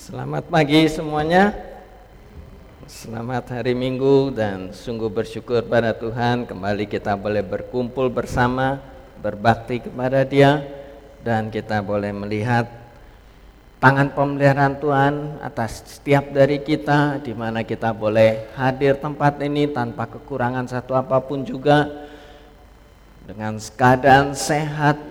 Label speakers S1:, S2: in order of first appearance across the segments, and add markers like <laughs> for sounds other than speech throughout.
S1: Selamat pagi semuanya. Selamat hari Minggu dan sungguh bersyukur pada Tuhan kembali kita boleh berkumpul bersama, berbakti kepada Dia dan kita boleh melihat tangan pemeliharaan Tuhan atas setiap dari kita di mana kita boleh hadir tempat ini tanpa kekurangan satu apa pun juga dengan keadaan sehat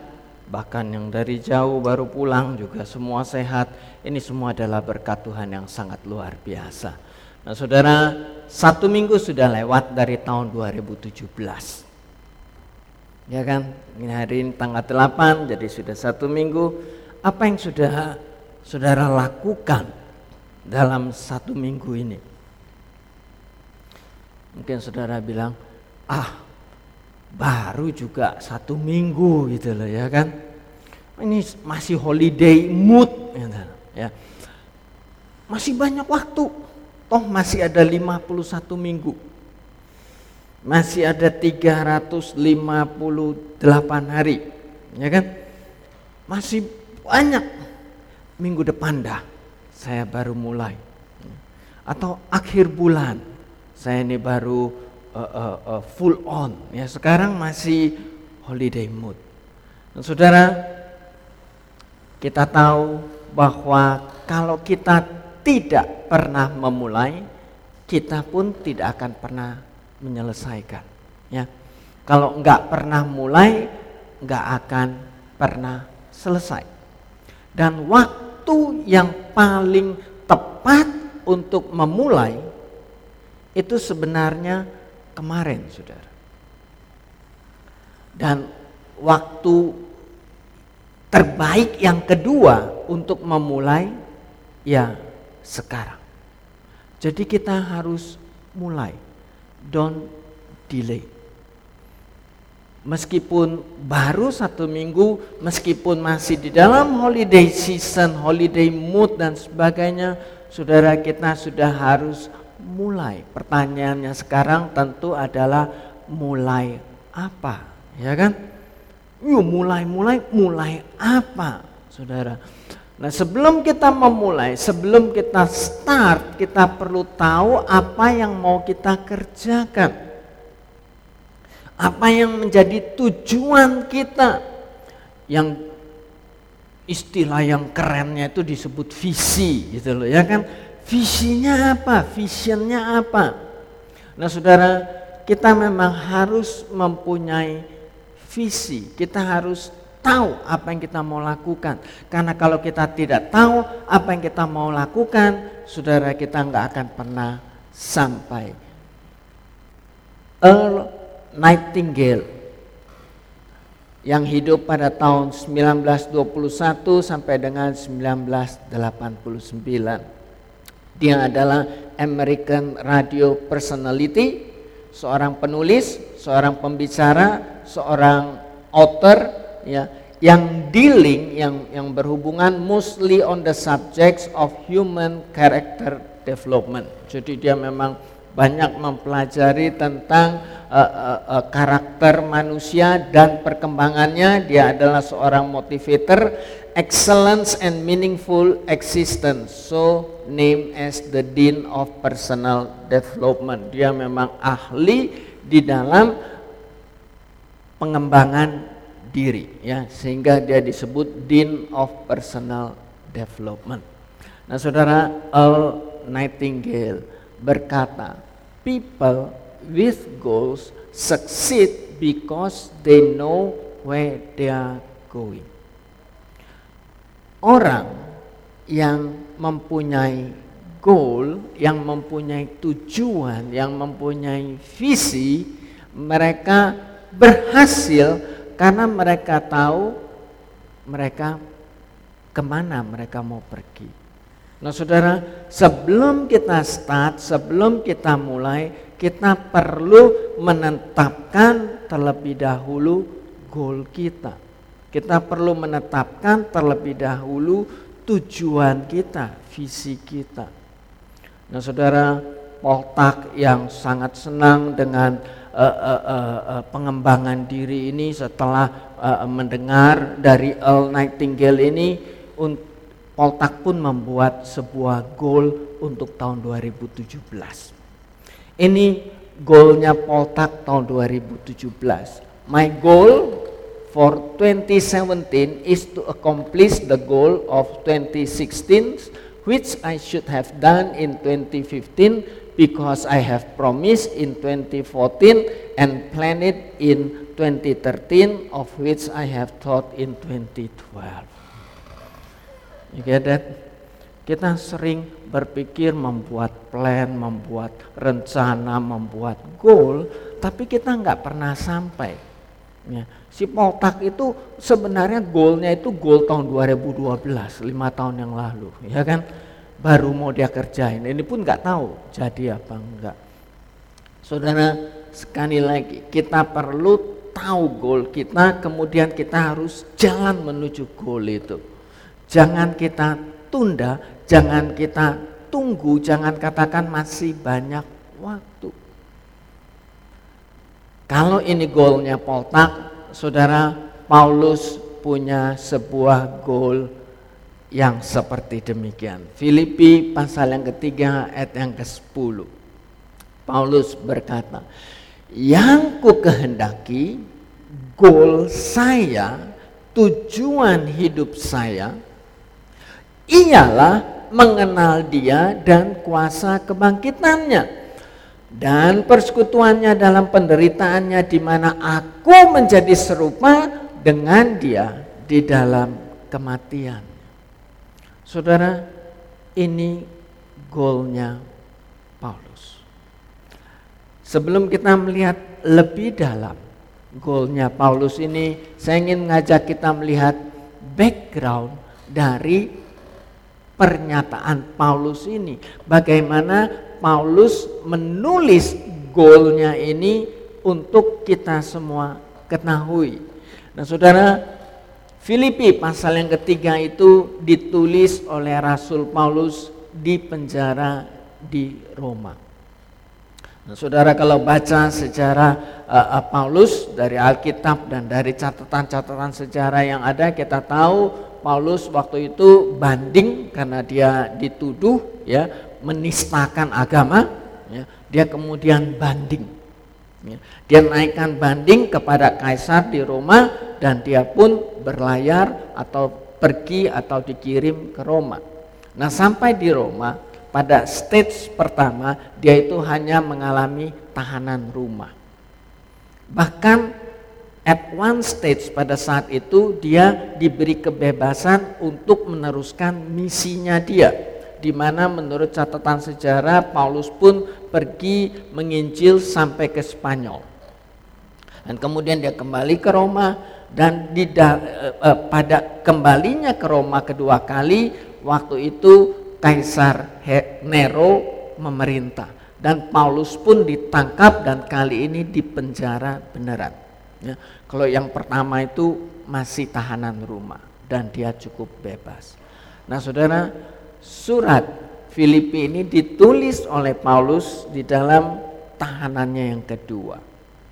S1: bahkan yang dari jauh baru pulang juga semua sehat. Ini semua adalah berkat Tuhan yang sangat luar biasa. Nah saudara satu minggu sudah lewat dari tahun 2017 ya kan? Ini hari ini tanggal 8 jadi sudah satu minggu. Apa yang sudah saudara lakukan dalam satu minggu ini? Mungkin saudara bilang, ah baru juga satu minggu gitu loh ya kan. Ini masih holiday mood gitu, ya. Masih banyak waktu. Toh masih ada 51 minggu. Masih ada 358 hari. Ya kan? Masih banyak minggu depan dah saya baru mulai atau akhir bulan saya ini baru uh, uh, uh, full on ya sekarang masih holiday mood saudara kita tahu bahwa kalau kita tidak pernah memulai kita pun tidak akan pernah menyelesaikan ya kalau nggak pernah mulai nggak akan pernah selesai dan waktu yang paling tepat untuk memulai itu sebenarnya kemarin, saudara. Dan waktu terbaik yang kedua untuk memulai ya sekarang. Jadi kita harus mulai, don't delay meskipun baru satu minggu, meskipun masih di dalam holiday season, holiday mood dan sebagainya, saudara kita sudah harus mulai. Pertanyaannya sekarang tentu adalah mulai apa, ya kan? Yuk mulai, mulai, mulai apa, saudara? Nah sebelum kita memulai, sebelum kita start, kita perlu tahu apa yang mau kita kerjakan. Apa yang menjadi tujuan kita? Yang istilah yang kerennya itu disebut visi gitu loh ya kan? Visinya apa? Visionnya apa? Nah saudara kita memang harus mempunyai visi. Kita harus tahu apa yang kita mau lakukan. Karena kalau kita tidak tahu apa yang kita mau lakukan saudara kita nggak akan pernah sampai. Earl Nightingale yang hidup pada tahun 1921 sampai dengan 1989. Dia adalah American Radio Personality, seorang penulis, seorang pembicara, seorang author ya yang dealing yang yang berhubungan mostly on the subjects of human character development. Jadi dia memang banyak mempelajari tentang uh, uh, uh, karakter manusia dan perkembangannya. Dia adalah seorang motivator, excellence and meaningful existence. So name as the dean of personal development. Dia memang ahli di dalam pengembangan diri ya sehingga dia disebut dean of personal development. Nah, Saudara Earl Nightingale berkata, people with goals succeed because they know where they are going. Orang yang mempunyai goal, yang mempunyai tujuan, yang mempunyai visi, mereka berhasil karena mereka tahu mereka ke mana mereka mau pergi. Nah saudara, sebelum kita start, sebelum kita mulai, kita perlu menetapkan terlebih dahulu goal kita. Kita perlu menetapkan terlebih dahulu tujuan kita, visi kita. Nah saudara, Poltak yang sangat senang dengan uh, uh, uh, uh, pengembangan diri ini setelah uh, mendengar dari Earl Nightingale ini Poltak pun membuat sebuah goal untuk tahun 2017. Ini goalnya Poltak tahun 2017. My goal for 2017 is to accomplish the goal of 2016 which I should have done in 2015 because I have promised in 2014 and planned it in 2013 of which I have thought in 2012. You get that? Kita sering berpikir membuat plan, membuat rencana, membuat goal, tapi kita nggak pernah sampai. Ya. Si Poltak itu sebenarnya goalnya itu goal tahun 2012, lima tahun yang lalu, ya kan? Baru mau dia kerjain, ini pun nggak tahu jadi apa enggak. Saudara, sekali lagi kita perlu tahu goal kita, kemudian kita harus jalan menuju goal itu. Jangan kita tunda, jangan kita tunggu, jangan katakan masih banyak waktu. Kalau ini goalnya Poltak, saudara Paulus punya sebuah goal yang seperti demikian. Filipi pasal yang ketiga ayat yang ke-10. Paulus berkata, yang ku kehendaki, goal saya, tujuan hidup saya, ialah mengenal dia dan kuasa kebangkitannya dan persekutuannya dalam penderitaannya di mana aku menjadi serupa dengan dia di dalam kematian. Saudara, ini goalnya Paulus. Sebelum kita melihat lebih dalam goalnya Paulus ini, saya ingin mengajak kita melihat background dari pernyataan Paulus ini. Bagaimana Paulus menulis goalnya ini untuk kita semua ketahui. Nah saudara, Filipi pasal yang ketiga itu ditulis oleh Rasul Paulus di penjara di Roma. Nah, saudara kalau baca sejarah uh, uh, Paulus dari Alkitab dan dari catatan-catatan sejarah yang ada, kita tahu Paulus waktu itu banding karena dia dituduh ya menistakan agama ya, dia kemudian banding ya. dia naikkan banding kepada kaisar di Roma dan dia pun berlayar atau pergi atau dikirim ke Roma. Nah sampai di Roma pada stage pertama dia itu hanya mengalami tahanan rumah bahkan at one stage pada saat itu dia diberi kebebasan untuk meneruskan misinya dia di mana menurut catatan sejarah Paulus pun pergi menginjil sampai ke Spanyol dan kemudian dia kembali ke Roma dan di eh, eh, pada kembalinya ke Roma kedua kali waktu itu Kaisar Nero memerintah dan Paulus pun ditangkap dan kali ini dipenjara beneran ya. Kalau yang pertama itu masih tahanan rumah dan dia cukup bebas. Nah saudara, surat Filipi ini ditulis oleh Paulus di dalam tahanannya yang kedua.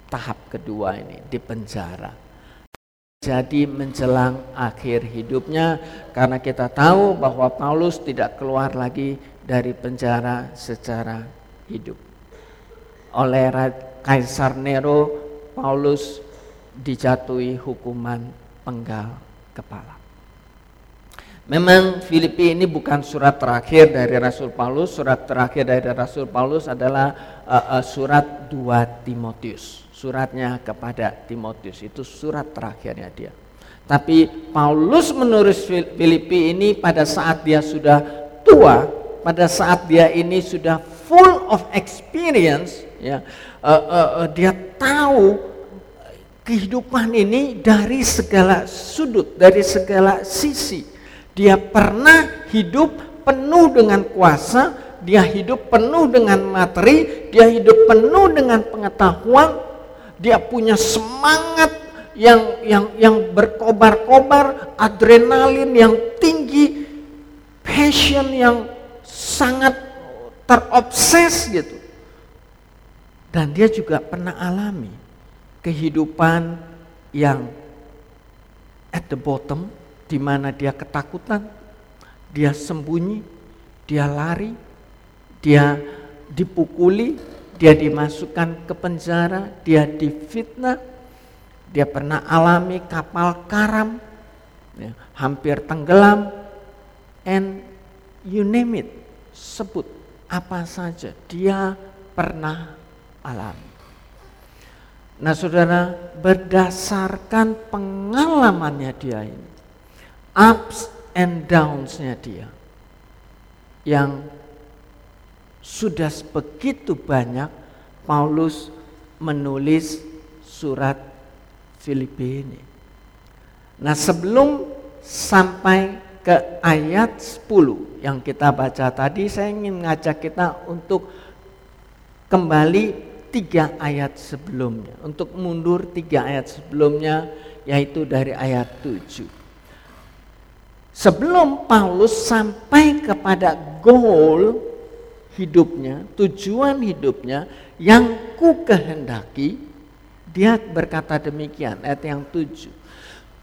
S1: Tahap kedua ini di penjara. Jadi menjelang akhir hidupnya karena kita tahu bahwa Paulus tidak keluar lagi dari penjara secara hidup. Oleh Kaisar Nero, Paulus dijatuhi hukuman penggal kepala. Memang Filipi ini bukan surat terakhir dari Rasul Paulus, surat terakhir dari Rasul Paulus adalah uh, uh, surat 2 Timotius. Suratnya kepada Timotius itu surat terakhirnya dia. Tapi Paulus menulis Filipi ini pada saat dia sudah tua, pada saat dia ini sudah full of experience, ya, uh, uh, uh, dia tahu kehidupan ini dari segala sudut, dari segala sisi. Dia pernah hidup penuh dengan kuasa, dia hidup penuh dengan materi, dia hidup penuh dengan pengetahuan, dia punya semangat yang yang yang berkobar-kobar, adrenalin yang tinggi, passion yang sangat terobses gitu. Dan dia juga pernah alami kehidupan yang at the bottom di mana dia ketakutan, dia sembunyi, dia lari, dia dipukuli, dia dimasukkan ke penjara, dia difitnah, dia pernah alami kapal karam, ya, hampir tenggelam, and you name it, sebut apa saja dia pernah alami. Nah saudara, berdasarkan pengalamannya dia ini, ups and downs-nya dia, yang sudah begitu banyak Paulus menulis surat Filipi ini. Nah sebelum sampai ke ayat 10 yang kita baca tadi, saya ingin ngajak kita untuk kembali tiga ayat sebelumnya. Untuk mundur tiga ayat sebelumnya, yaitu dari ayat 7. Sebelum Paulus sampai kepada goal hidupnya, tujuan hidupnya yang ku kehendaki, dia berkata demikian, ayat yang tujuh.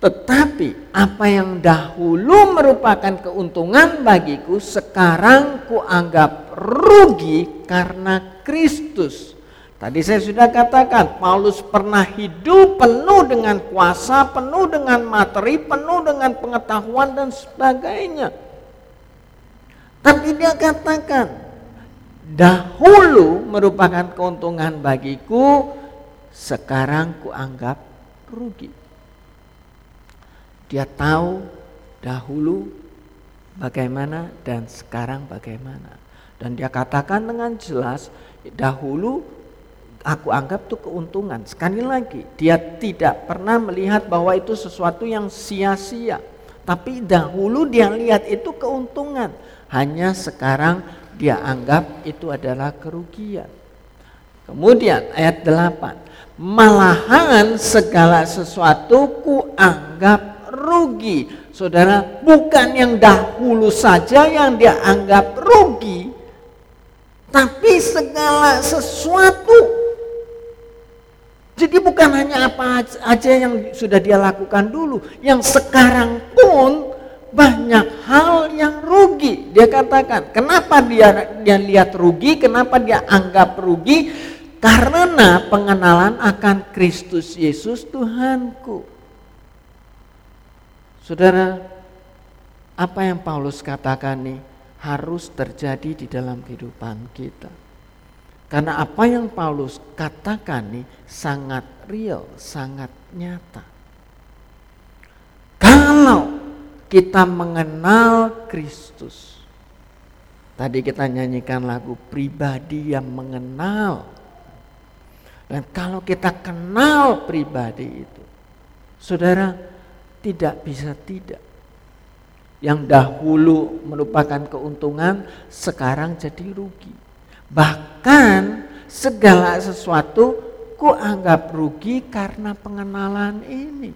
S1: Tetapi apa yang dahulu merupakan keuntungan bagiku, sekarang ku anggap rugi karena Kristus. Tadi saya sudah katakan, Paulus pernah hidup penuh dengan kuasa, penuh dengan materi, penuh dengan pengetahuan dan sebagainya. Tapi dia katakan, dahulu merupakan keuntungan bagiku, sekarang kuanggap rugi. Dia tahu dahulu bagaimana dan sekarang bagaimana. Dan dia katakan dengan jelas, dahulu aku anggap itu keuntungan. Sekali lagi, dia tidak pernah melihat bahwa itu sesuatu yang sia-sia. Tapi dahulu dia lihat itu keuntungan. Hanya sekarang dia anggap itu adalah kerugian. Kemudian ayat 8, malahan segala sesuatu ku anggap rugi. Saudara, bukan yang dahulu saja yang dia anggap rugi, tapi segala sesuatu. Jadi bukan hanya apa aja yang sudah dia lakukan dulu, yang sekarang pun banyak hal yang rugi. Dia katakan, kenapa dia dia lihat rugi, kenapa dia anggap rugi? Karena pengenalan akan Kristus Yesus Tuhanku. Saudara, apa yang Paulus katakan nih harus terjadi di dalam kehidupan kita. Karena apa yang Paulus katakan nih sangat real, sangat nyata. Kalau kita mengenal Kristus. Tadi kita nyanyikan lagu pribadi yang mengenal. Dan kalau kita kenal pribadi itu, saudara tidak bisa tidak. Yang dahulu merupakan keuntungan, sekarang jadi rugi. Bahkan segala sesuatu ku anggap rugi karena pengenalan ini.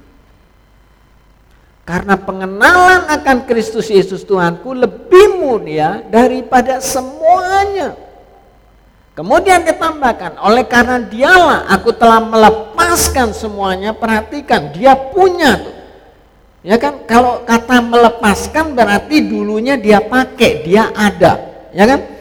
S1: Karena pengenalan akan Kristus Yesus Tuhanku lebih mulia daripada semuanya. Kemudian ditambahkan, oleh karena dialah aku telah melepaskan semuanya, perhatikan dia punya tuh. Ya kan, kalau kata melepaskan berarti dulunya dia pakai, dia ada. Ya kan?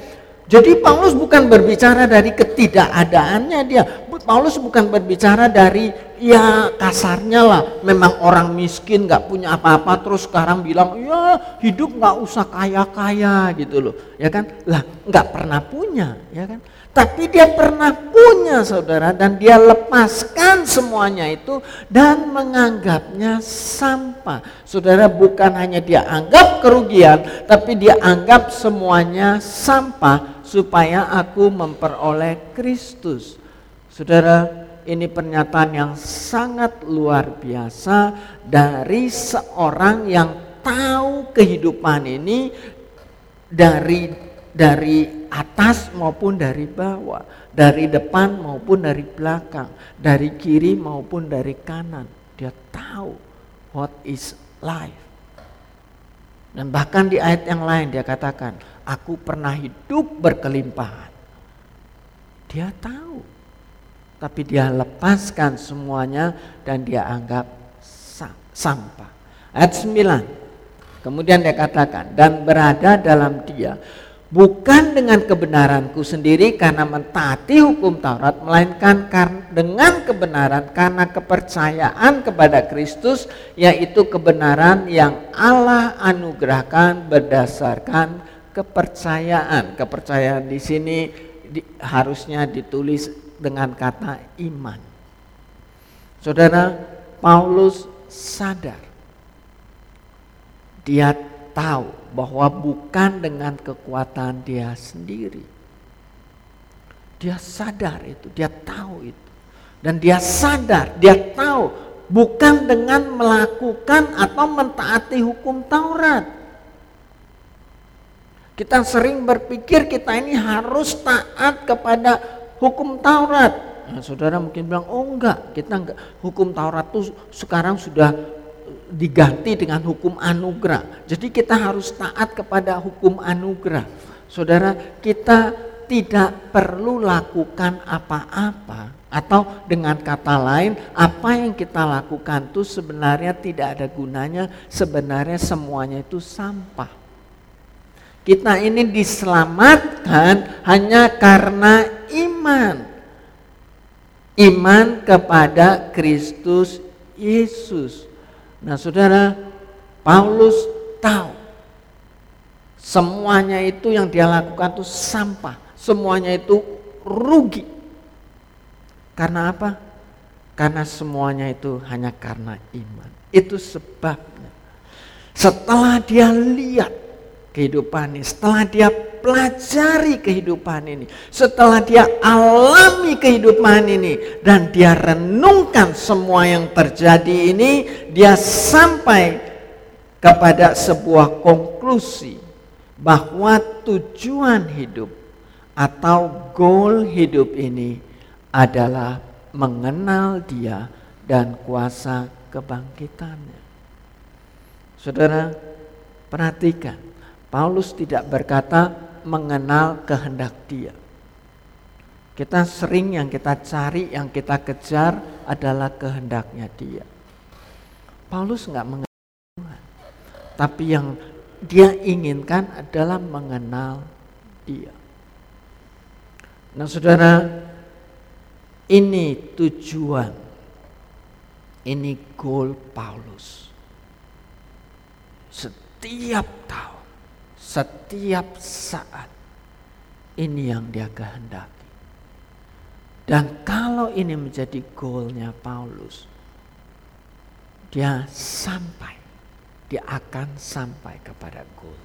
S1: Jadi Paulus bukan berbicara dari ketidakadaannya dia. Paulus bukan berbicara dari ya kasarnya lah memang orang miskin nggak punya apa-apa terus sekarang bilang ya hidup nggak usah kaya-kaya gitu loh. Ya kan? Lah nggak pernah punya ya kan? Tapi dia pernah punya saudara dan dia lepaskan semuanya itu dan menganggapnya sampah. Saudara bukan hanya dia anggap kerugian tapi dia anggap semuanya sampah supaya aku memperoleh Kristus saudara ini pernyataan yang sangat luar biasa dari seorang yang tahu kehidupan ini dari dari atas maupun dari bawah, dari depan maupun dari belakang, dari kiri maupun dari kanan. Dia tahu what is life. Dan bahkan di ayat yang lain dia katakan, aku pernah hidup berkelimpahan. Dia tahu tapi dia lepaskan semuanya dan dia anggap sampah. Ayat 9. Kemudian dia katakan dan berada dalam dia bukan dengan kebenaranku sendiri karena mentaati hukum Taurat melainkan dengan kebenaran karena kepercayaan kepada Kristus yaitu kebenaran yang Allah anugerahkan berdasarkan kepercayaan. Kepercayaan di sini di, harusnya ditulis dengan kata iman. Saudara, Paulus sadar. Dia tahu bahwa bukan dengan kekuatan dia sendiri. Dia sadar itu, dia tahu itu. Dan dia sadar, dia tahu bukan dengan melakukan atau mentaati hukum Taurat. Kita sering berpikir kita ini harus taat kepada hukum Taurat. Nah, saudara mungkin bilang, oh enggak, kita enggak. Hukum Taurat itu sekarang sudah diganti dengan hukum anugerah. Jadi kita harus taat kepada hukum anugerah. Saudara, kita tidak perlu lakukan apa-apa atau dengan kata lain apa yang kita lakukan itu sebenarnya tidak ada gunanya, sebenarnya semuanya itu sampah. Kita ini diselamatkan hanya karena iman. Iman kepada Kristus Yesus. Nah saudara, Paulus tahu semuanya itu yang dia lakukan itu sampah, semuanya itu rugi. Karena apa? Karena semuanya itu hanya karena iman. Itu sebabnya. Setelah dia lihat kehidupan ini, setelah dia pelajari kehidupan ini, setelah dia alami kehidupan ini dan dia renungkan semua yang terjadi ini, dia sampai kepada sebuah konklusi bahwa tujuan hidup atau goal hidup ini adalah mengenal dia dan kuasa kebangkitannya. Saudara, perhatikan. Paulus tidak berkata mengenal kehendak dia. Kita sering yang kita cari, yang kita kejar adalah kehendaknya dia. Paulus nggak mengenal Tuhan. Tapi yang dia inginkan adalah mengenal dia. Nah saudara, ini tujuan, ini goal Paulus. Setiap tahun setiap saat ini yang dia kehendaki. Dan kalau ini menjadi goalnya Paulus, dia sampai, dia akan sampai kepada goal.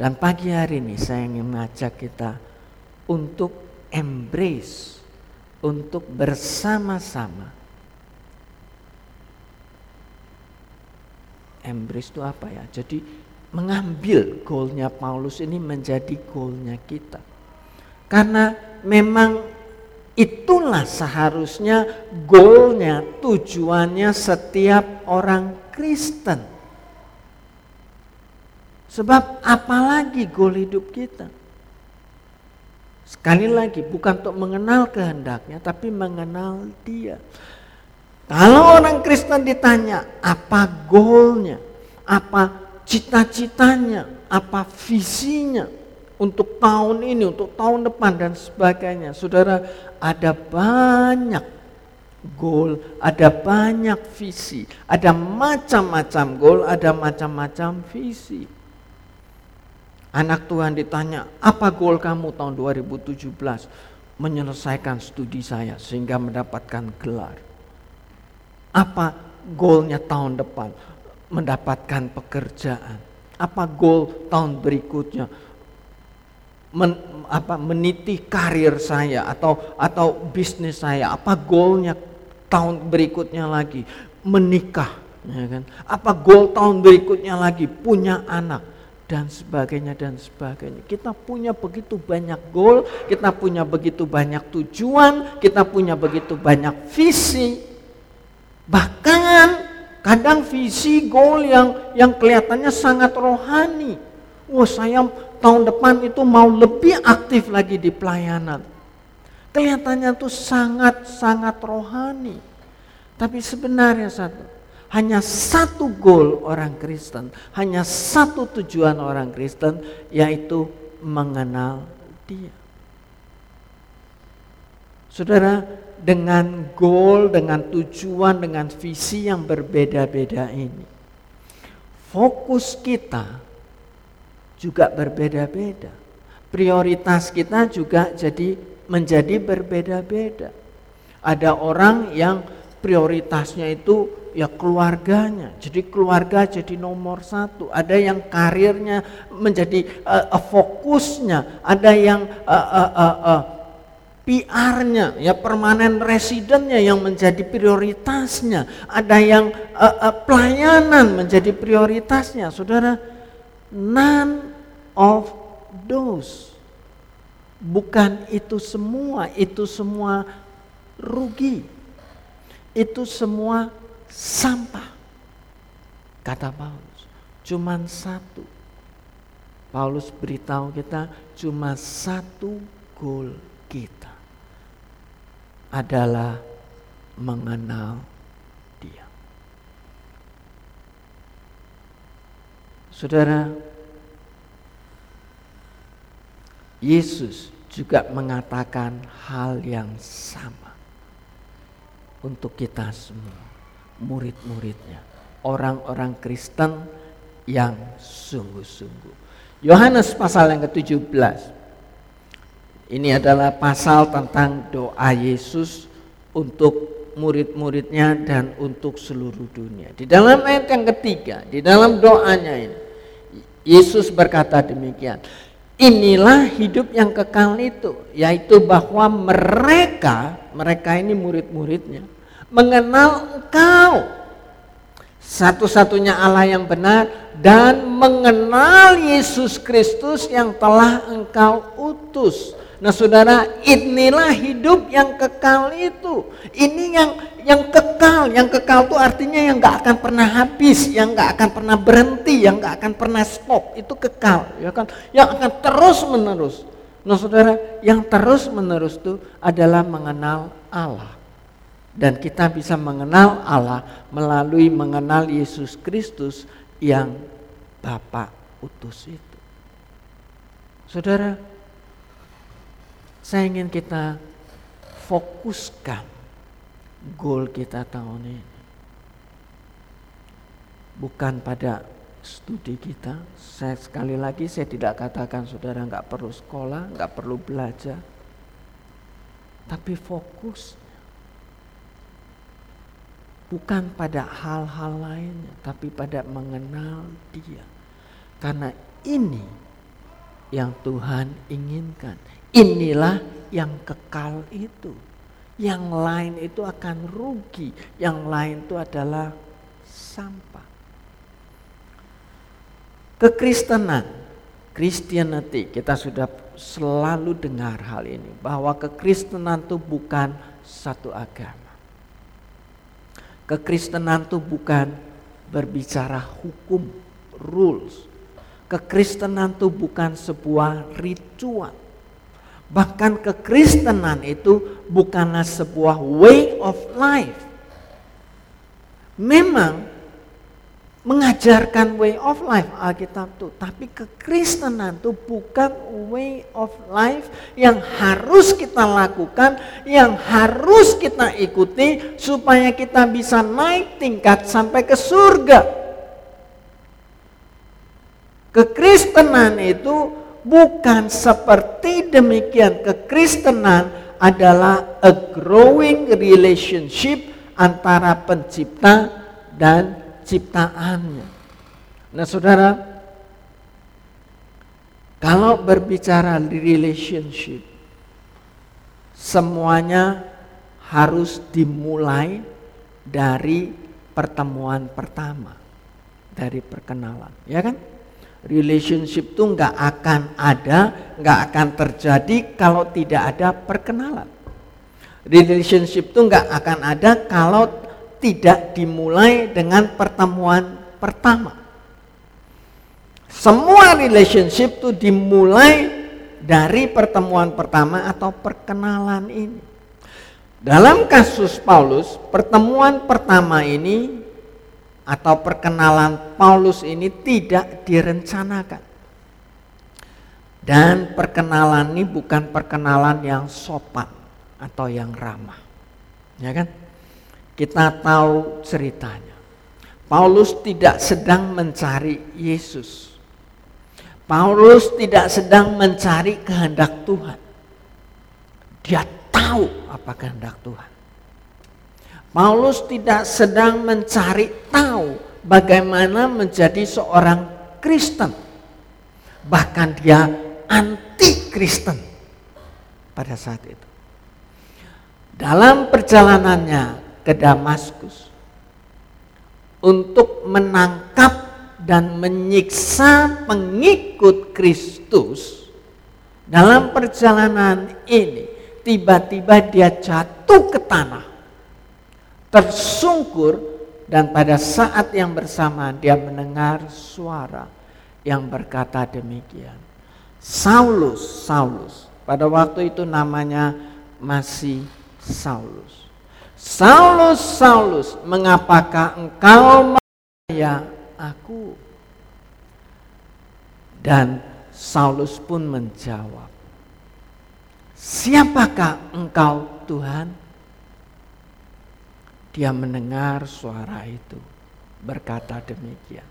S1: Dan pagi hari ini saya ingin mengajak kita untuk embrace, untuk bersama-sama. Embrace itu apa ya? Jadi mengambil goalnya Paulus ini menjadi goalnya kita. Karena memang itulah seharusnya goalnya, tujuannya setiap orang Kristen. Sebab apalagi goal hidup kita? Sekali lagi bukan untuk mengenal kehendaknya tapi mengenal dia. Kalau orang Kristen ditanya apa goalnya, apa cita-citanya, apa visinya untuk tahun ini, untuk tahun depan dan sebagainya. Saudara, ada banyak goal, ada banyak visi, ada macam-macam goal, ada macam-macam visi. Anak Tuhan ditanya, apa goal kamu tahun 2017? Menyelesaikan studi saya sehingga mendapatkan gelar. Apa goalnya tahun depan? Mendapatkan pekerjaan? Apa goal tahun berikutnya? Men, apa meniti karir saya atau atau bisnis saya? Apa goalnya tahun berikutnya lagi? Menikah, ya kan? Apa goal tahun berikutnya lagi? Punya anak dan sebagainya dan sebagainya. Kita punya begitu banyak goal, kita punya begitu banyak tujuan, kita punya begitu banyak visi. Bahkan Kadang visi goal yang yang kelihatannya sangat rohani. Wah saya tahun depan itu mau lebih aktif lagi di pelayanan. Kelihatannya tuh sangat-sangat rohani. Tapi sebenarnya satu, Hanya satu goal orang Kristen, hanya satu tujuan orang Kristen, yaitu mengenal Dia. Saudara, dengan goal, dengan tujuan, dengan visi yang berbeda-beda ini, fokus kita juga berbeda-beda. Prioritas kita juga jadi menjadi berbeda-beda. Ada orang yang prioritasnya itu ya keluarganya. Jadi keluarga jadi nomor satu. Ada yang karirnya menjadi uh, fokusnya. Ada yang uh, uh, uh, uh, PR-nya, ya permanen residennya yang menjadi prioritasnya. Ada yang uh, uh, pelayanan menjadi prioritasnya. Saudara, none of those. Bukan itu semua, itu semua rugi itu semua sampah. Kata Paulus, cuman satu. Paulus beritahu kita cuma satu goal kita adalah mengenal dia. Saudara, Yesus juga mengatakan hal yang sama untuk kita semua, murid-muridnya, orang-orang Kristen yang sungguh-sungguh. Yohanes pasal yang ke-17. Ini adalah pasal tentang doa Yesus untuk murid-muridnya dan untuk seluruh dunia. Di dalam ayat yang ketiga, di dalam doanya ini, Yesus berkata demikian, inilah hidup yang kekal itu, yaitu bahwa mereka, mereka ini murid-muridnya, mengenal engkau satu-satunya Allah yang benar dan mengenal Yesus Kristus yang telah engkau utus. Nah saudara inilah hidup yang kekal itu. Ini yang yang kekal, yang kekal itu artinya yang gak akan pernah habis, yang gak akan pernah berhenti, yang gak akan pernah stop. Itu kekal, ya kan? Yang akan terus menerus. Nah saudara, yang terus menerus itu adalah mengenal Allah. Dan kita bisa mengenal Allah melalui mengenal Yesus Kristus yang Bapa utus itu. Saudara, saya ingin kita fokuskan goal kita tahun ini. Bukan pada studi kita. Saya sekali lagi saya tidak katakan saudara nggak perlu sekolah, nggak perlu belajar. Tapi fokus bukan pada hal-hal lainnya, tapi pada mengenal Dia. Karena ini yang Tuhan inginkan. Inilah yang kekal itu. Yang lain itu akan rugi, yang lain itu adalah sampah. Kekristenan, Christianity, kita sudah selalu dengar hal ini bahwa kekristenan itu bukan satu agama. Kekristenan itu bukan berbicara hukum, rules. Kekristenan itu bukan sebuah ritual. Bahkan kekristenan itu bukanlah sebuah way of life. Memang mengajarkan way of life Alkitab itu. Tapi kekristenan itu bukan way of life yang harus kita lakukan, yang harus kita ikuti supaya kita bisa naik tingkat sampai ke surga. Kekristenan itu bukan seperti demikian. Kekristenan adalah a growing relationship antara pencipta dan ciptaannya. Nah saudara, kalau berbicara relationship, semuanya harus dimulai dari pertemuan pertama, dari perkenalan, ya kan? Relationship itu nggak akan ada, nggak akan terjadi kalau tidak ada perkenalan. Relationship itu nggak akan ada kalau tidak dimulai dengan pertemuan pertama. Semua relationship itu dimulai dari pertemuan pertama atau perkenalan ini. Dalam kasus Paulus, pertemuan pertama ini atau perkenalan Paulus ini tidak direncanakan. Dan perkenalan ini bukan perkenalan yang sopan atau yang ramah. Ya kan? Kita tahu ceritanya. Paulus tidak sedang mencari Yesus. Paulus tidak sedang mencari kehendak Tuhan. Dia tahu apa kehendak Tuhan. Paulus tidak sedang mencari tahu bagaimana menjadi seorang Kristen. Bahkan dia anti Kristen pada saat itu. Dalam perjalanannya ke Damaskus untuk menangkap dan menyiksa pengikut Kristus dalam perjalanan ini tiba-tiba dia jatuh ke tanah tersungkur dan pada saat yang bersamaan dia mendengar suara yang berkata demikian. Saulus, Saulus. Pada waktu itu namanya masih Saulus. Saulus, Saulus, mengapakah engkau menganiaya aku? Dan Saulus pun menjawab, Siapakah engkau Tuhan? Dia mendengar suara itu berkata demikian.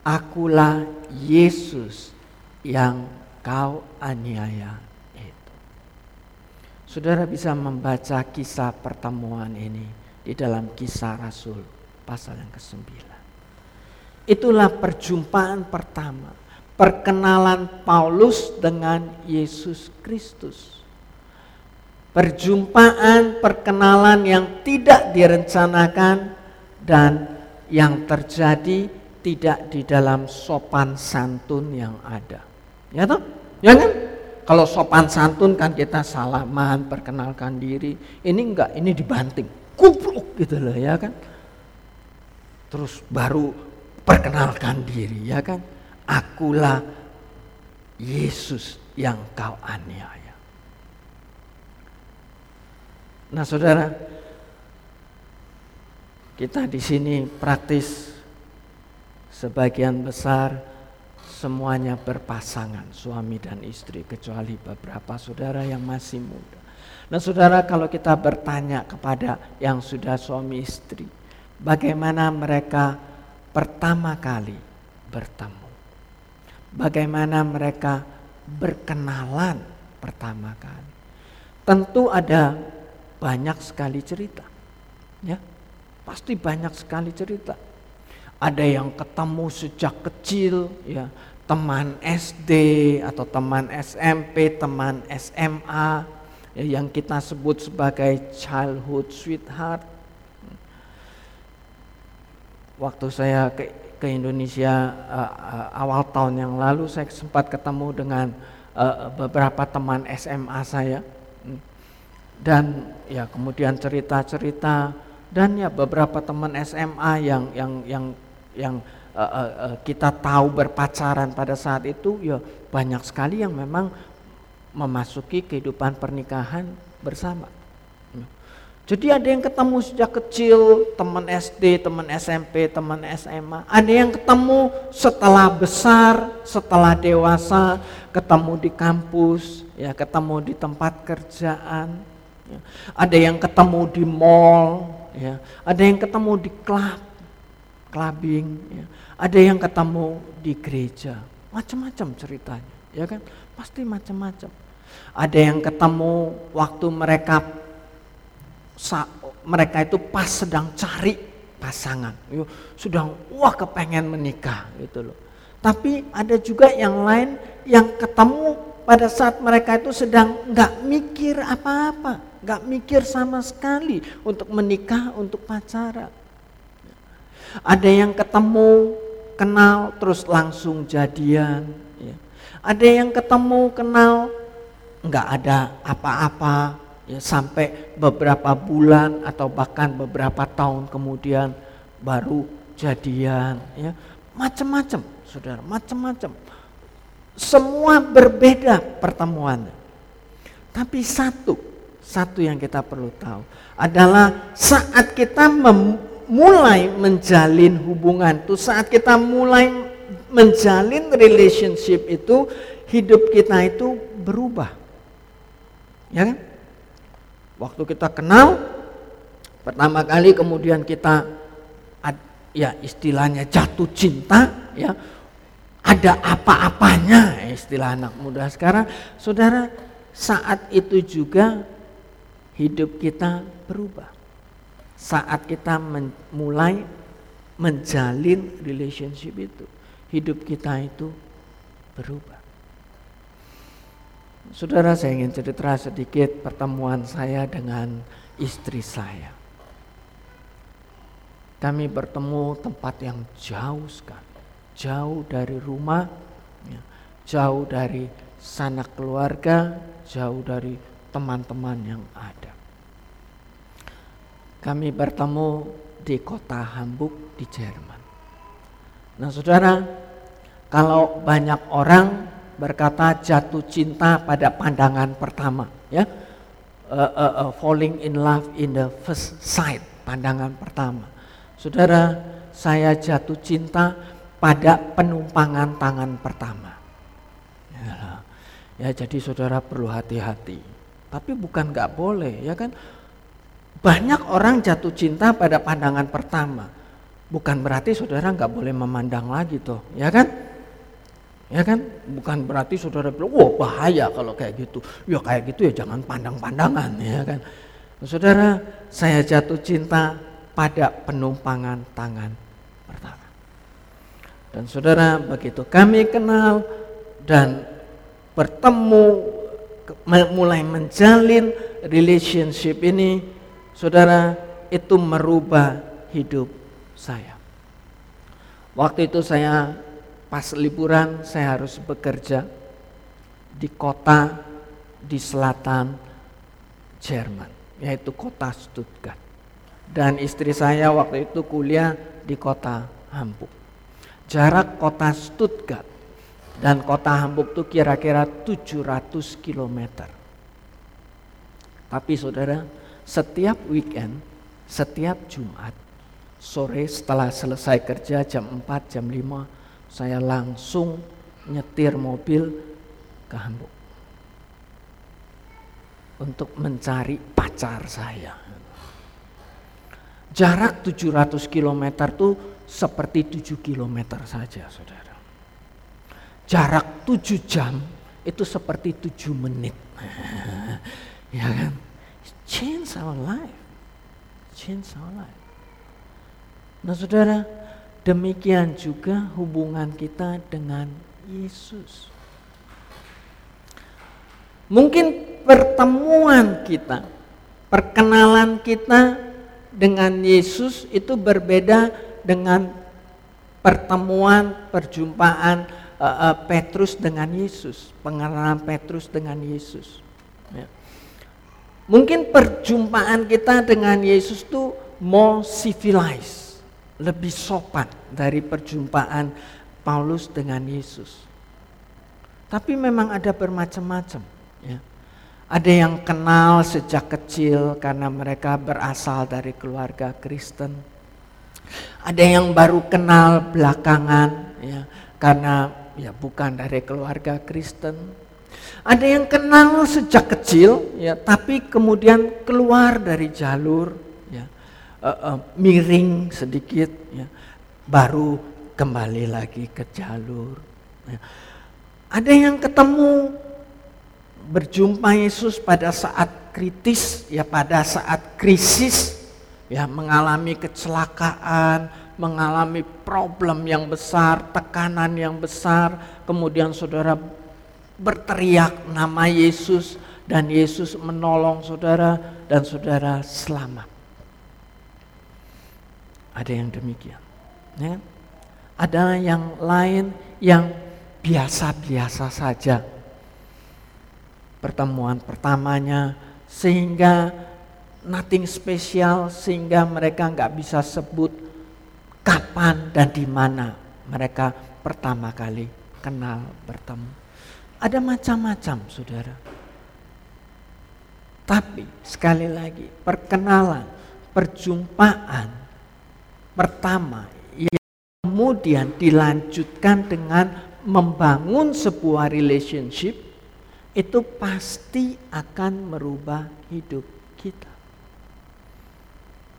S1: Akulah Yesus yang kau aniaya itu. Saudara bisa membaca kisah pertemuan ini di dalam kisah Rasul pasal yang ke-9. Itulah perjumpaan pertama, perkenalan Paulus dengan Yesus Kristus perjumpaan, perkenalan yang tidak direncanakan dan yang terjadi tidak di dalam sopan santun yang ada. Ya toh? Ya kan? Kalau sopan santun kan kita salaman, perkenalkan diri. Ini enggak, ini dibanting. Kupluk gitu loh ya kan. Terus baru perkenalkan diri ya kan. Akulah Yesus yang kau aniaya. Nah, saudara, kita di sini praktis sebagian besar semuanya berpasangan, suami dan istri, kecuali beberapa saudara yang masih muda. Nah, saudara, kalau kita bertanya kepada yang sudah suami istri, bagaimana mereka pertama kali bertemu, bagaimana mereka berkenalan pertama kali, tentu ada banyak sekali cerita. Ya, pasti banyak sekali cerita. Ada yang ketemu sejak kecil, ya, teman SD atau teman SMP, teman SMA, ya, yang kita sebut sebagai childhood sweetheart. Waktu saya ke, ke Indonesia uh, uh, awal tahun yang lalu, saya sempat ketemu dengan uh, beberapa teman SMA saya dan ya kemudian cerita-cerita dan ya beberapa teman SMA yang yang yang yang uh, uh, uh, kita tahu berpacaran pada saat itu ya banyak sekali yang memang memasuki kehidupan pernikahan bersama. Jadi ada yang ketemu sejak kecil, teman SD, teman SMP, teman SMA. Ada yang ketemu setelah besar, setelah dewasa, ketemu di kampus, ya ketemu di tempat kerjaan. Ya. Ada yang ketemu di mall, ya. ada yang ketemu di klub, clubbing, ya. ada yang ketemu di gereja, macam-macam ceritanya, ya kan? Pasti macam-macam. Ada yang ketemu waktu mereka mereka itu pas sedang cari pasangan, sedang wah kepengen menikah gitu loh. Tapi ada juga yang lain yang ketemu pada saat mereka itu sedang nggak mikir apa-apa nggak mikir sama sekali untuk menikah, untuk pacaran. Ada yang ketemu, kenal, terus langsung jadian. Ya. Ada yang ketemu, kenal, nggak ada apa-apa, ya, sampai beberapa bulan atau bahkan beberapa tahun kemudian baru jadian. Ya. Macam-macam, saudara, macam-macam. Semua berbeda pertemuannya. Tapi satu, satu yang kita perlu tahu adalah saat kita mulai menjalin hubungan itu, saat kita mulai menjalin relationship itu, hidup kita itu berubah. Ya kan? Waktu kita kenal pertama kali kemudian kita ya istilahnya jatuh cinta ya ada apa-apanya istilah anak muda sekarang? Saudara saat itu juga hidup kita berubah. Saat kita men mulai menjalin relationship itu hidup kita itu berubah. Saudara saya ingin cerita sedikit pertemuan saya dengan istri saya. Kami bertemu tempat yang jauh sekali, jauh dari rumah, ya, jauh dari sanak keluarga, jauh dari teman-teman yang ada. Kami bertemu di kota Hamburg di Jerman. Nah saudara, kalau banyak orang berkata jatuh cinta pada pandangan pertama ya uh, uh, uh, falling in love in the first sight pandangan pertama saudara saya jatuh cinta pada penumpangan tangan pertama ya, ya jadi saudara perlu hati-hati tapi bukan nggak boleh ya kan banyak orang jatuh cinta pada pandangan pertama bukan berarti saudara nggak boleh memandang lagi tuh ya kan Ya kan? Bukan berarti saudara bilang, wah bahaya kalau kayak gitu. Ya kayak gitu ya jangan pandang-pandangan ya kan. Saudara, saya jatuh cinta pada penumpangan tangan pertama. Dan saudara, begitu kami kenal dan bertemu, mulai menjalin relationship ini, saudara, itu merubah hidup saya. Waktu itu saya pas liburan saya harus bekerja di kota di selatan Jerman, yaitu kota Stuttgart. Dan istri saya waktu itu kuliah di kota Hamburg. Jarak kota Stuttgart dan kota Hamburg itu kira-kira 700 km. Tapi saudara, setiap weekend, setiap Jumat, sore setelah selesai kerja jam 4, jam 5, saya langsung nyetir mobil ke Hamburg untuk mencari pacar saya. Jarak 700 km itu seperti 7 km saja saudara. Jarak 7 jam itu seperti 7 menit. <laughs> ya kan? Change our life. Change our life. Nah saudara, Demikian juga hubungan kita dengan Yesus. Mungkin pertemuan kita, perkenalan kita dengan Yesus itu berbeda dengan pertemuan, perjumpaan uh, uh, Petrus dengan Yesus, pengenalan Petrus dengan Yesus. Ya. Mungkin perjumpaan kita dengan Yesus itu more civilized lebih sopan dari perjumpaan Paulus dengan Yesus. Tapi memang ada bermacam-macam. Ya. Ada yang kenal sejak kecil karena mereka berasal dari keluarga Kristen. Ada yang baru kenal belakangan ya karena ya bukan dari keluarga Kristen. Ada yang kenal sejak kecil ya tapi kemudian keluar dari jalur uh, uh, miring sedikit, ya, baru kembali lagi ke jalur. Ya. Ada yang ketemu berjumpa Yesus pada saat kritis, ya pada saat krisis, ya mengalami kecelakaan, mengalami problem yang besar, tekanan yang besar, kemudian saudara berteriak nama Yesus dan Yesus menolong saudara dan saudara selamat. Ada yang demikian. Ya. Ada yang lain yang biasa-biasa saja. Pertemuan pertamanya sehingga nothing spesial sehingga mereka nggak bisa sebut kapan dan di mana mereka pertama kali kenal bertemu. Ada macam-macam saudara. Tapi sekali lagi perkenalan, perjumpaan pertama yang kemudian dilanjutkan dengan membangun sebuah relationship itu pasti akan merubah hidup kita.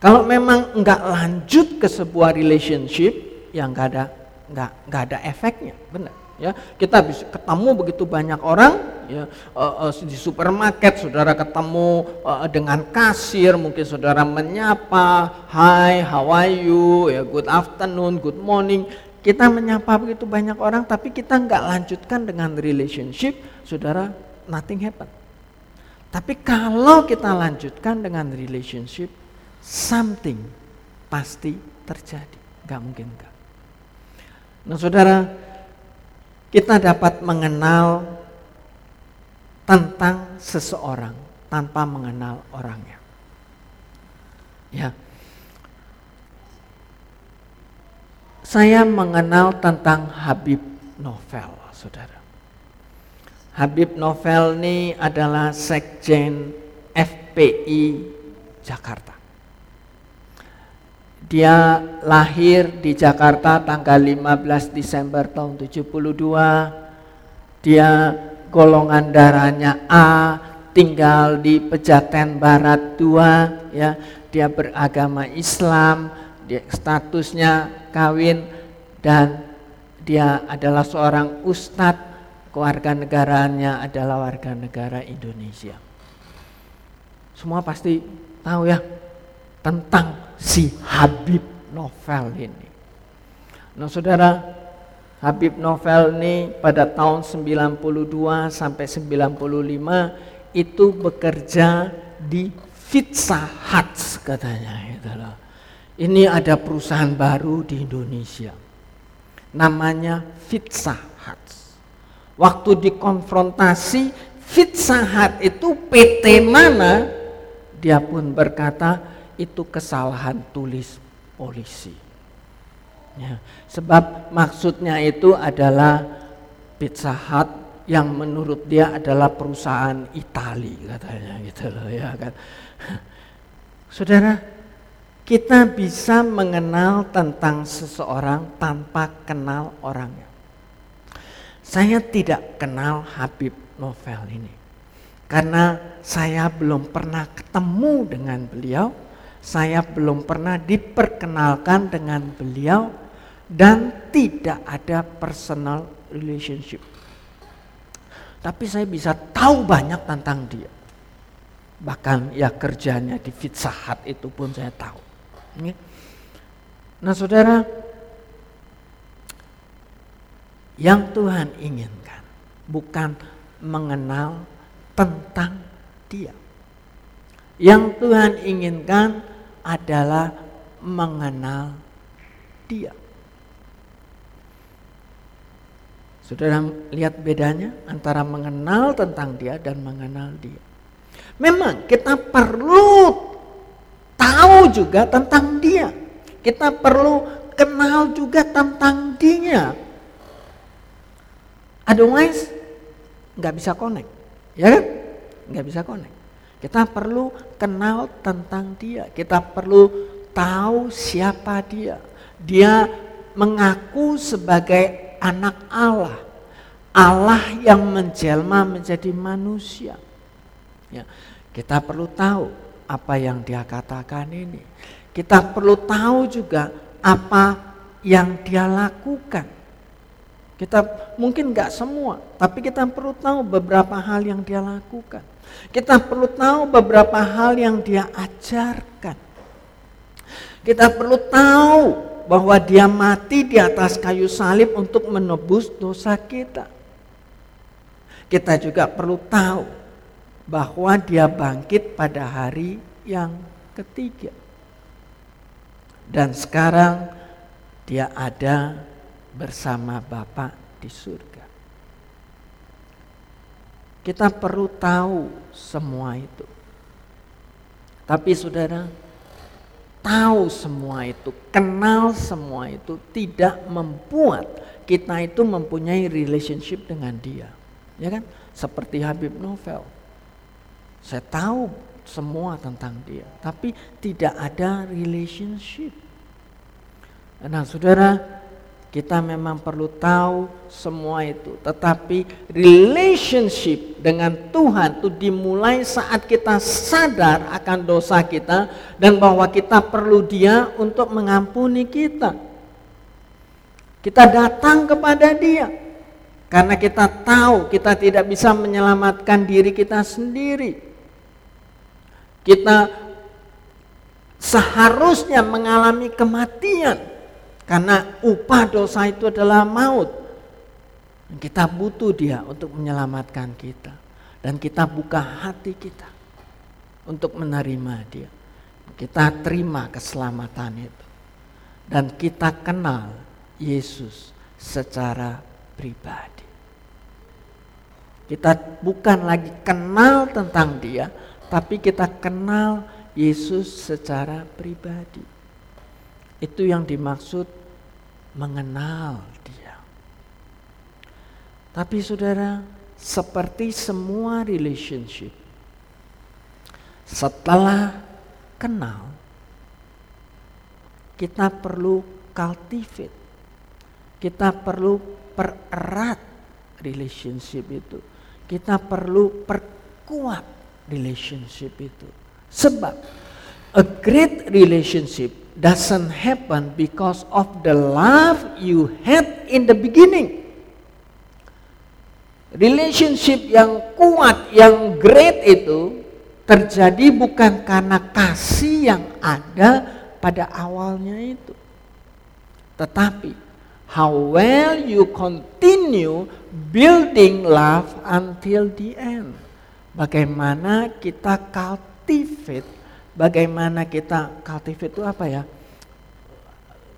S1: Kalau memang enggak lanjut ke sebuah relationship yang enggak ada enggak enggak ada efeknya, benar ya. Kita bisa ketemu begitu banyak orang ya uh, uh, di supermarket saudara ketemu uh, dengan kasir mungkin saudara menyapa hi how are you? Ya good afternoon good morning. Kita menyapa begitu banyak orang tapi kita nggak lanjutkan dengan relationship saudara nothing happen. Tapi kalau kita lanjutkan dengan relationship something pasti terjadi nggak mungkin enggak nah saudara kita dapat mengenal tentang seseorang tanpa mengenal orangnya. Ya. Saya mengenal tentang Habib Novel, Saudara. Habib Novel ini adalah sekjen FPI Jakarta. Dia lahir di Jakarta tanggal 15 Desember tahun 72. Dia golongan darahnya A, tinggal di Pejaten Barat 2 ya. Dia beragama Islam, dia statusnya kawin dan dia adalah seorang ustadz, keluarga negaranya adalah warga negara Indonesia. Semua pasti tahu ya tentang si Habib Novel ini. Nah saudara, Habib Novel ini pada tahun 92 sampai 95 itu bekerja di Pizza Hut katanya loh. Ini ada perusahaan baru di Indonesia. Namanya Pizza Hut. Waktu dikonfrontasi Pizza Hut itu PT mana? Dia pun berkata itu kesalahan tulis polisi. Ya, sebab maksudnya itu adalah Pizza Hut yang menurut dia adalah perusahaan Itali katanya gitu loh ya kan. <laughs> Saudara, kita bisa mengenal tentang seseorang tanpa kenal orangnya. Saya tidak kenal Habib Novel ini. Karena saya belum pernah ketemu dengan beliau, saya belum pernah diperkenalkan dengan beliau dan tidak ada personal relationship. Tapi saya bisa tahu banyak tentang dia. Bahkan ya kerjanya di Pizza Hut itu pun saya tahu. Nah saudara, yang Tuhan inginkan bukan mengenal tentang dia. Yang Tuhan inginkan adalah mengenal dia. Saudara lihat bedanya antara mengenal tentang dia dan mengenal dia. Memang kita perlu tahu juga tentang dia. Kita perlu kenal juga tentang dia. Otherwise nggak bisa connect, ya kan? Nggak bisa connect. Kita perlu kenal tentang dia. Kita perlu tahu siapa dia. Dia mengaku sebagai anak Allah. Allah yang menjelma menjadi manusia. Ya, kita perlu tahu apa yang dia katakan ini. Kita perlu tahu juga apa yang dia lakukan. Kita mungkin nggak semua, tapi kita perlu tahu beberapa hal yang dia lakukan. Kita perlu tahu beberapa hal yang dia ajarkan. Kita perlu tahu bahwa dia mati di atas kayu salib untuk menebus dosa kita. Kita juga perlu tahu bahwa dia bangkit pada hari yang ketiga. Dan sekarang dia ada bersama Bapa di surga. Kita perlu tahu semua itu. Tapi saudara, tahu semua itu, kenal semua itu tidak membuat kita itu mempunyai relationship dengan dia. Ya kan? Seperti Habib Novel. Saya tahu semua tentang dia, tapi tidak ada relationship. Nah, saudara, kita memang perlu tahu semua itu, tetapi relationship dengan Tuhan itu dimulai saat kita sadar akan dosa kita dan bahwa kita perlu Dia untuk mengampuni kita. Kita datang kepada Dia karena kita tahu kita tidak bisa menyelamatkan diri kita sendiri. Kita seharusnya mengalami kematian karena upah dosa itu adalah maut. Kita butuh dia untuk menyelamatkan kita. Dan kita buka hati kita untuk menerima dia. Kita terima keselamatan itu. Dan kita kenal Yesus secara pribadi. Kita bukan lagi kenal tentang dia, tapi kita kenal Yesus secara pribadi. Itu yang dimaksud mengenal dia. Tapi saudara, seperti semua relationship, setelah kenal, kita perlu cultivate, kita perlu pererat relationship itu, kita perlu perkuat relationship itu. Sebab a great relationship doesn't happen because of the love you had in the beginning. Relationship yang kuat, yang great itu terjadi bukan karena kasih yang ada pada awalnya itu. Tetapi how well you continue building love until the end. Bagaimana kita cultivate bagaimana kita cultivate itu apa ya?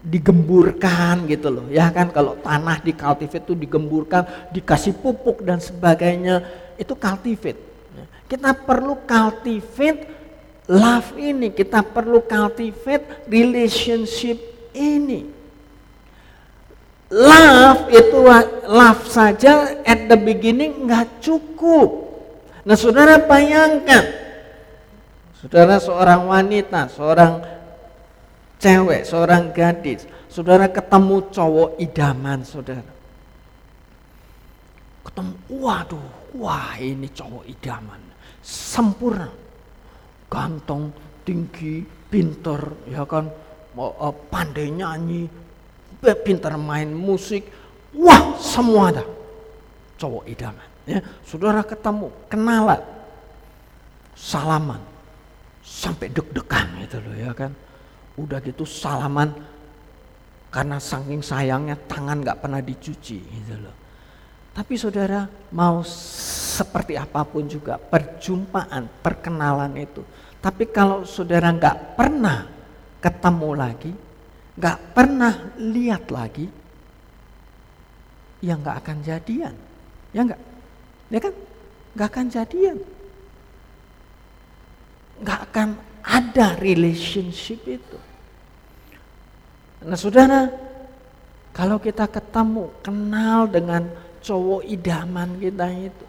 S1: digemburkan gitu loh. Ya kan kalau tanah di cultivate itu digemburkan dikasih pupuk dan sebagainya itu cultivate. Kita perlu cultivate love ini kita perlu cultivate relationship ini. Love itu love saja at the beginning nggak cukup. Nah saudara bayangkan Saudara seorang wanita, seorang cewek, seorang gadis, saudara ketemu cowok idaman saudara. Ketemu, waduh, wah ini cowok idaman, sempurna, ganteng, tinggi, pinter, ya kan, eh, pandai nyanyi, pintar main musik, wah semua ada. Cowok idaman. Ya, saudara ketemu, kenalan, salaman, sampai deg-degan gitu loh ya kan. Udah gitu salaman karena saking sayangnya tangan nggak pernah dicuci gitu loh. Tapi saudara mau seperti apa pun juga perjumpaan, perkenalan itu. Tapi kalau saudara nggak pernah ketemu lagi, nggak pernah lihat lagi, ya nggak akan jadian, ya nggak, ya kan, nggak akan jadian nggak akan ada relationship itu. Nah saudara, kalau kita ketemu, kenal dengan cowok idaman kita itu,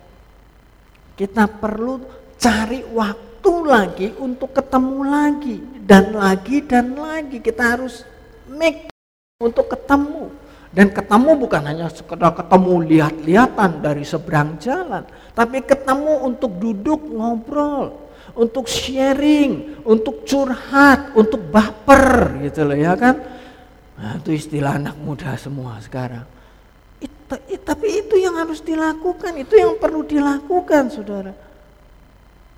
S1: kita perlu cari waktu lagi untuk ketemu lagi dan lagi dan lagi. Kita harus make untuk ketemu. Dan ketemu bukan hanya sekedar ketemu lihat-lihatan dari seberang jalan, tapi ketemu untuk duduk ngobrol untuk sharing, untuk curhat, untuk baper gitu loh ya kan. Nah, itu istilah anak muda semua sekarang. Itu, it, tapi itu yang harus dilakukan, itu yang perlu dilakukan saudara.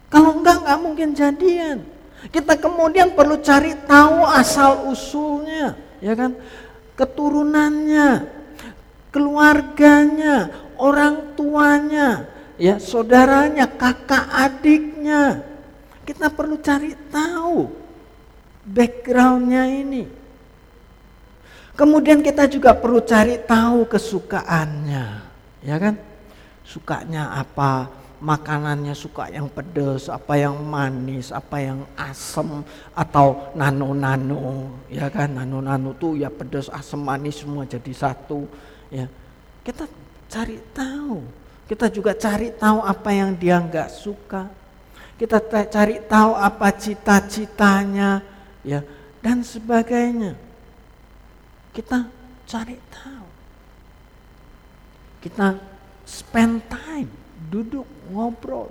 S1: Kalau enggak, enggak mungkin jadian. Kita kemudian perlu cari tahu asal usulnya, ya kan? Keturunannya, keluarganya, orang tuanya, ya saudaranya, kakak adiknya, kita perlu cari tahu backgroundnya ini. Kemudian kita juga perlu cari tahu kesukaannya, ya kan? Sukanya apa? Makanannya suka yang pedas, apa yang manis, apa yang asam atau nano-nano, ya kan? Nano-nano tuh ya pedas, asam, manis semua jadi satu, ya. Kita cari tahu. Kita juga cari tahu apa yang dia nggak suka, kita cari tahu apa cita-citanya, ya, dan sebagainya. Kita cari tahu. Kita spend time, duduk, ngobrol,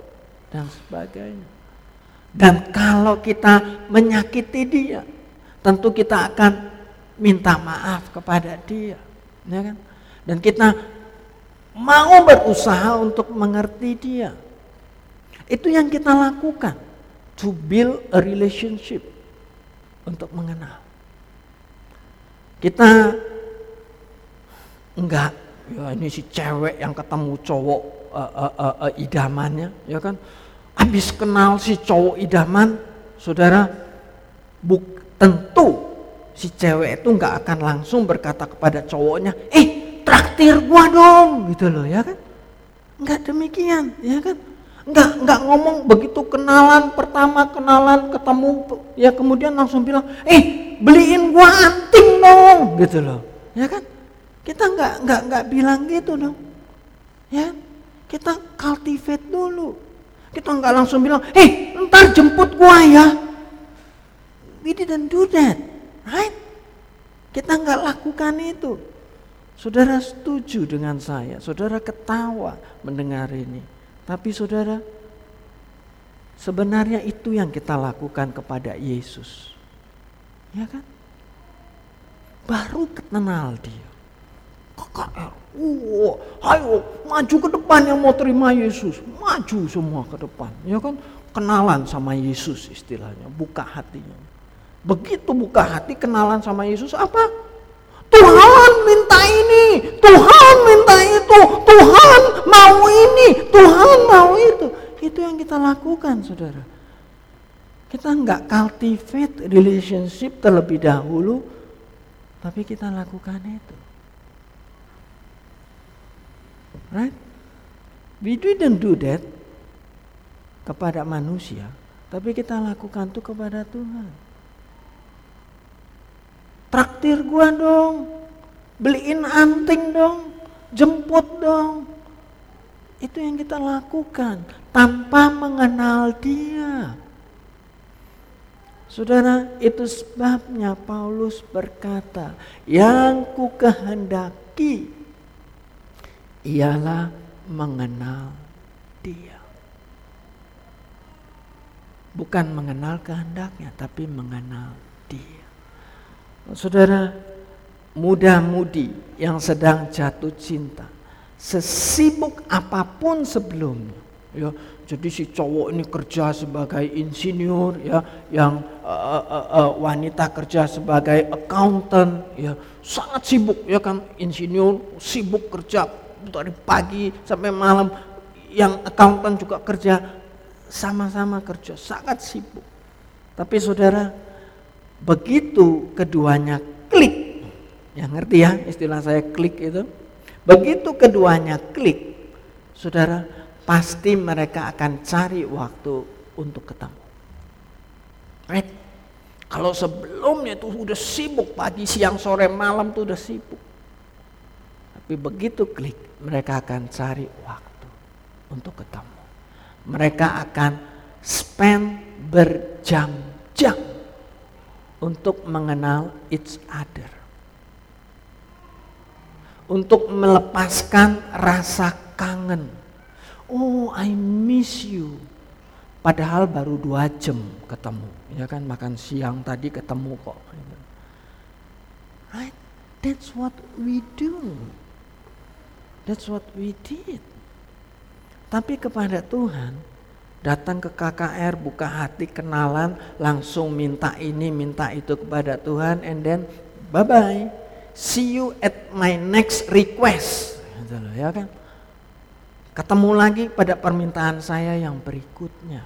S1: dan sebagainya. Dan kalau kita menyakiti dia, tentu kita akan minta maaf kepada dia. Ya kan? Dan kita mau berusaha untuk mengerti dia. Itu yang kita lakukan. To build a relationship. Untuk mengenal. Kita enggak, ya ini si cewek yang ketemu cowok uh, uh, uh, uh, idamannya, ya kan? Habis kenal si cowok idaman, saudara, buk, tentu si cewek itu enggak akan langsung berkata kepada cowoknya, eh traktir gua dong, gitu loh, ya kan? Enggak demikian, ya kan? Enggak, enggak ngomong begitu kenalan pertama kenalan ketemu ya kemudian langsung bilang, "Eh, beliin gua anting dong." gitu loh. Ya kan? Kita enggak enggak enggak bilang gitu dong. Ya. Kita cultivate dulu. Kita enggak langsung bilang, "Eh, ntar jemput gua ya." We didn't do that, right? Kita enggak lakukan itu. Saudara setuju dengan saya, saudara ketawa mendengar ini. Tapi saudara, sebenarnya itu yang kita lakukan kepada Yesus. Ya kan? Baru kenal dia. KKR, wow, ayo maju ke depan yang mau terima Yesus. Maju semua ke depan. Ya kan? Kenalan sama Yesus istilahnya, buka hatinya. Begitu buka hati kenalan sama Yesus apa? Tuhan minta ini, Tuhan minta itu, Tuhan mau ini, Tuhan mau itu. Itu yang kita lakukan saudara. Kita nggak cultivate relationship terlebih dahulu, tapi kita lakukan itu. Right? We didn't do that kepada manusia, tapi kita lakukan itu kepada Tuhan. Traktir gua dong. Beliin anting dong. Jemput dong. Itu yang kita lakukan tanpa mengenal dia. Saudara, itu sebabnya Paulus berkata, yang ku kehendaki ialah mengenal dia. Bukan mengenal kehendaknya, tapi mengenal dia. Saudara, muda-mudi yang sedang jatuh cinta, sesibuk apa pun sebelumnya, ya, jadi si cowok ini kerja sebagai insinyur, ya, yang uh, uh, uh, wanita kerja sebagai accountant, ya, sangat sibuk, ya kan, insinyur sibuk kerja dari pagi sampai malam, yang accountant juga kerja, sama-sama kerja, sangat sibuk. Tapi saudara, Begitu keduanya klik, ya ngerti ya istilah saya klik itu. Begitu keduanya klik, saudara pasti mereka akan cari waktu untuk ketemu. Right? Kalau sebelumnya itu udah sibuk pagi, siang, sore, malam tuh udah sibuk. Tapi begitu klik, mereka akan cari waktu untuk ketemu. Mereka akan spend berjam-jam untuk mengenal each other. Untuk melepaskan rasa kangen. Oh, I miss you. Padahal baru dua jam ketemu, ya kan makan siang tadi ketemu kok. Right? That's what we do. That's what we did. Tapi kepada Tuhan, datang ke KKR, buka hati, kenalan, langsung minta ini, minta itu kepada Tuhan, and then bye bye. See you at my next request. Gitu ya kan? Ketemu lagi pada permintaan saya yang berikutnya.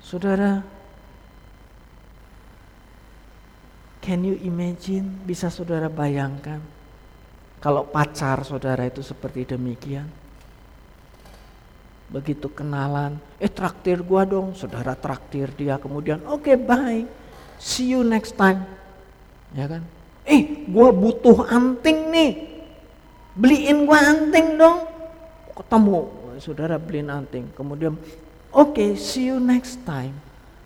S1: Saudara, can you imagine? Bisa saudara bayangkan kalau pacar saudara itu seperti demikian? Begitu kenalan, eh traktir gua dong, saudara traktir dia kemudian, oke okay, bye, see you next time, ya kan? Eh, gua butuh anting nih, beliin gua anting dong, ketemu, saudara beliin anting, kemudian, oke okay, see you next time,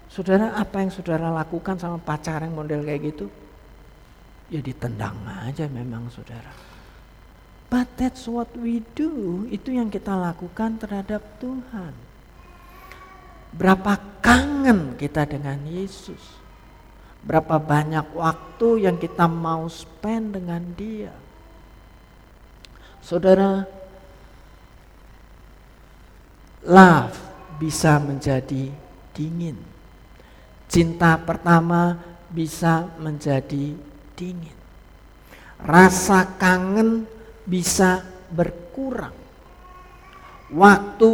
S1: saudara apa yang saudara lakukan sama pacar yang model kayak gitu? ya ditendang aja memang saudara. But that's what we do, itu yang kita lakukan terhadap Tuhan. Berapa kangen kita dengan Yesus. Berapa banyak waktu yang kita mau spend dengan dia. Saudara, love bisa menjadi dingin. Cinta pertama bisa menjadi dingin. Rasa kangen bisa berkurang. Waktu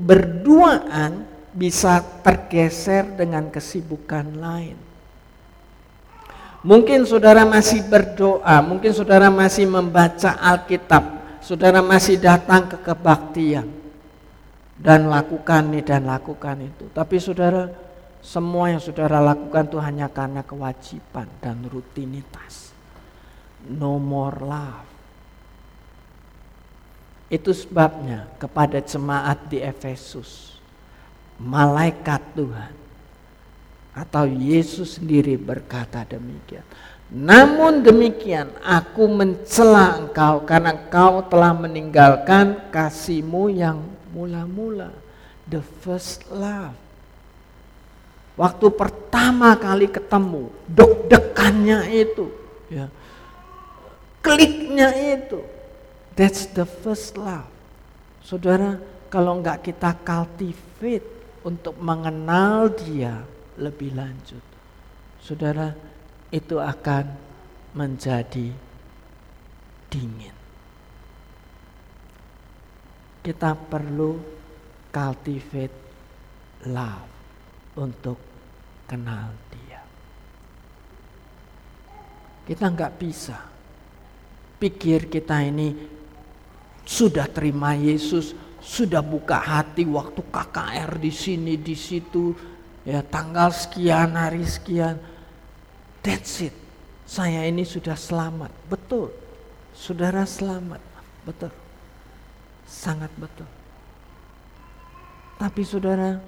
S1: berduaan bisa tergeser dengan kesibukan lain. Mungkin saudara masih berdoa, mungkin saudara masih membaca Alkitab, saudara masih datang ke kebaktian dan lakukan ini dan lakukan itu. Tapi saudara, semua yang saudara lakukan itu hanya karena kewajiban dan rutinitas. No more love. Itu sebabnya kepada jemaat di Efesus, malaikat Tuhan atau Yesus sendiri berkata demikian. Namun demikian aku mencela engkau karena engkau telah meninggalkan kasihmu yang mula-mula. The first love. Waktu pertama kali ketemu, dok-dekannya itu. Ya. Kliknya itu. That's the first love. Saudara, kalau enggak kita cultivate untuk mengenal dia, lebih lanjut. Saudara, itu akan menjadi dingin. Kita perlu cultivate love untuk kenal dia. Kita nggak bisa pikir kita ini sudah terima Yesus, sudah buka hati waktu KKR di sini di situ, ya tanggal sekian hari sekian. That's it. Saya ini sudah selamat. Betul. Saudara selamat. Betul. Sangat betul. Tapi saudara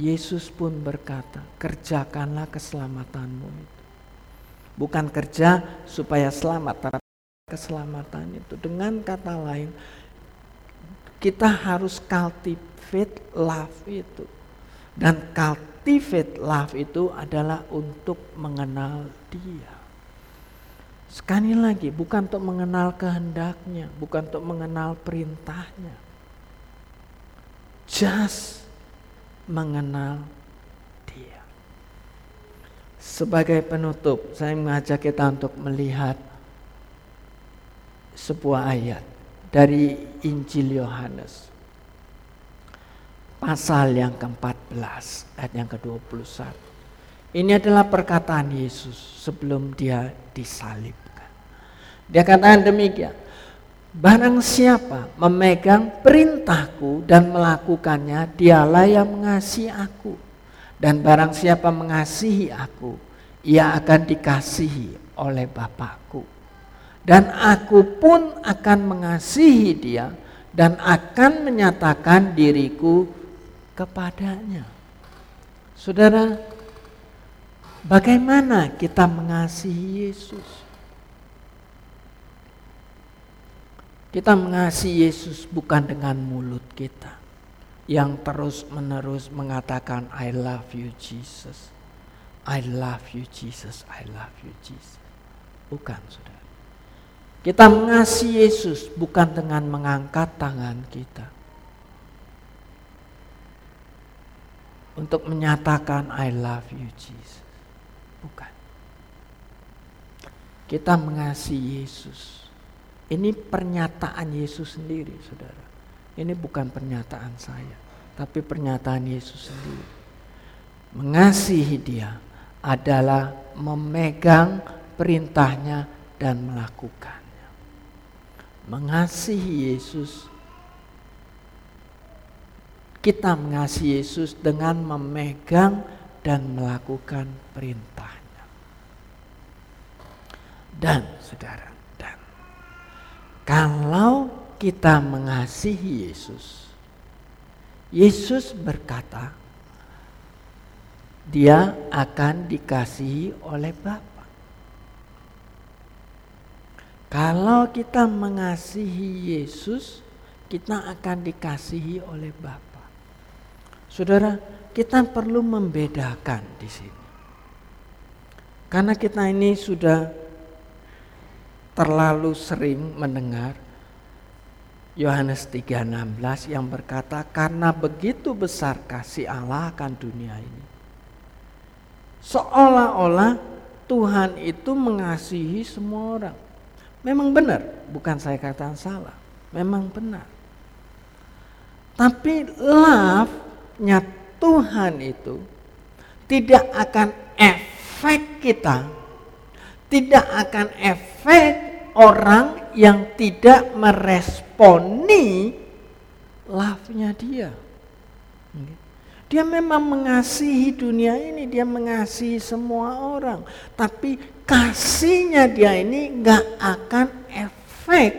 S1: Yesus pun berkata kerjakanlah keselamatanmu itu. Bukan kerja supaya selamat keselamatan itu dengan kata lain kita harus cultivate love itu dan cultivate love itu adalah untuk mengenal dia. Sekali lagi, bukan untuk mengenal kehendaknya, bukan untuk mengenal perintahnya. Just mengenal dia. Sebagai penutup, saya mengajak kita untuk melihat sebuah ayat dari Injil Yohanes pasal yang ke-14 ayat yang ke-21. Ini adalah perkataan Yesus sebelum dia disalibkan. Dia katakan demikian, barang siapa memegang perintahku dan melakukannya, dialah yang mengasihi aku. Dan barang siapa mengasihi aku, ia akan dikasihi oleh Bapakku. Dan aku pun akan mengasihi dia dan akan menyatakan diriku kepadanya. Saudara, bagaimana kita mengasihi Yesus? Kita mengasihi Yesus bukan dengan mulut kita yang terus-menerus mengatakan I love you Jesus. I love you Jesus, I love you Jesus. Bukan, Saudara. Kita mengasihi Yesus bukan dengan mengangkat tangan kita untuk menyatakan I love you Jesus. Bukan. Kita mengasihi Yesus. Ini pernyataan Yesus sendiri, saudara. Ini bukan pernyataan saya, tapi pernyataan Yesus sendiri. Mengasihi dia adalah memegang perintahnya dan melakukannya. Mengasihi Yesus kita mengasihi Yesus dengan memegang dan melakukan perintahnya. Dan saudara, dan kalau kita mengasihi Yesus, Yesus berkata, dia akan dikasihi oleh Bapa. Kalau kita mengasihi Yesus, kita akan dikasihi oleh Bapa. Saudara, kita perlu membedakan di sini. Karena kita ini sudah terlalu sering mendengar Yohanes 3:16 yang berkata karena begitu besar kasih Allah akan dunia ini. Seolah-olah Tuhan itu mengasihi semua orang. Memang benar, bukan saya katakan salah. Memang benar. Tapi love-nya Tuhan itu tidak akan efek kita, tidak akan efek orang yang tidak meresponi love-nya dia. Dia memang mengasihi dunia ini, dia mengasihi semua orang. Tapi kasihnya dia ini nggak akan efek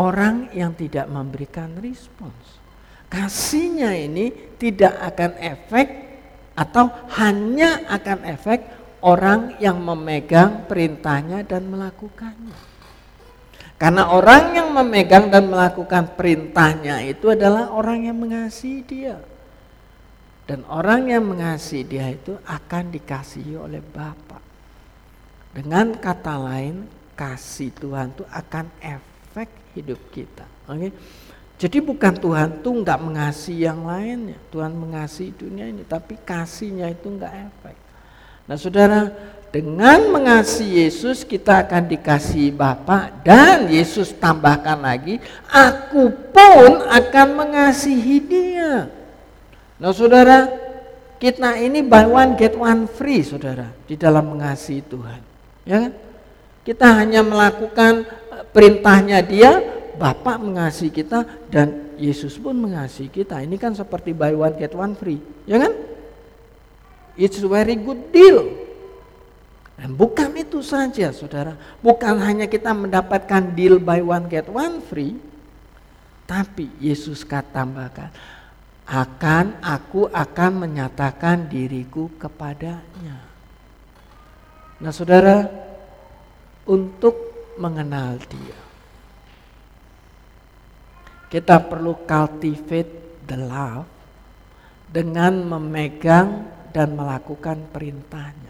S1: orang yang tidak memberikan respons. Kasihnya ini tidak akan efek atau hanya akan efek orang yang memegang perintahnya dan melakukannya. Karena orang yang memegang dan melakukan perintahnya itu adalah orang yang mengasihi dia. Dan orang yang mengasihi dia itu akan dikasihi oleh Bapa. Dengan kata lain, kasih Tuhan itu akan efek hidup kita. Oke. Jadi bukan Tuhan tuh nggak mengasihi yang lainnya. Tuhan mengasihi dunia ini, tapi kasihnya itu nggak efek. Nah saudara, dengan mengasihi Yesus kita akan dikasihi Bapa dan Yesus tambahkan lagi, aku pun akan mengasihi dia. Nah saudara, kita ini buy one get one free saudara di dalam mengasihi Tuhan. Ya kan? Kita hanya melakukan eh, perintahnya dia, Bapak mengasihi kita dan Yesus pun mengasihi kita. Ini kan seperti buy one get one free, ya kan? It's very good deal. Dan bukan itu saja saudara, bukan hanya kita mendapatkan deal buy one get one free, tapi Yesus katakan, akan aku akan menyatakan diriku kepadanya. Nah saudara, untuk mengenal dia, kita perlu cultivate the love dengan memegang dan melakukan perintahnya.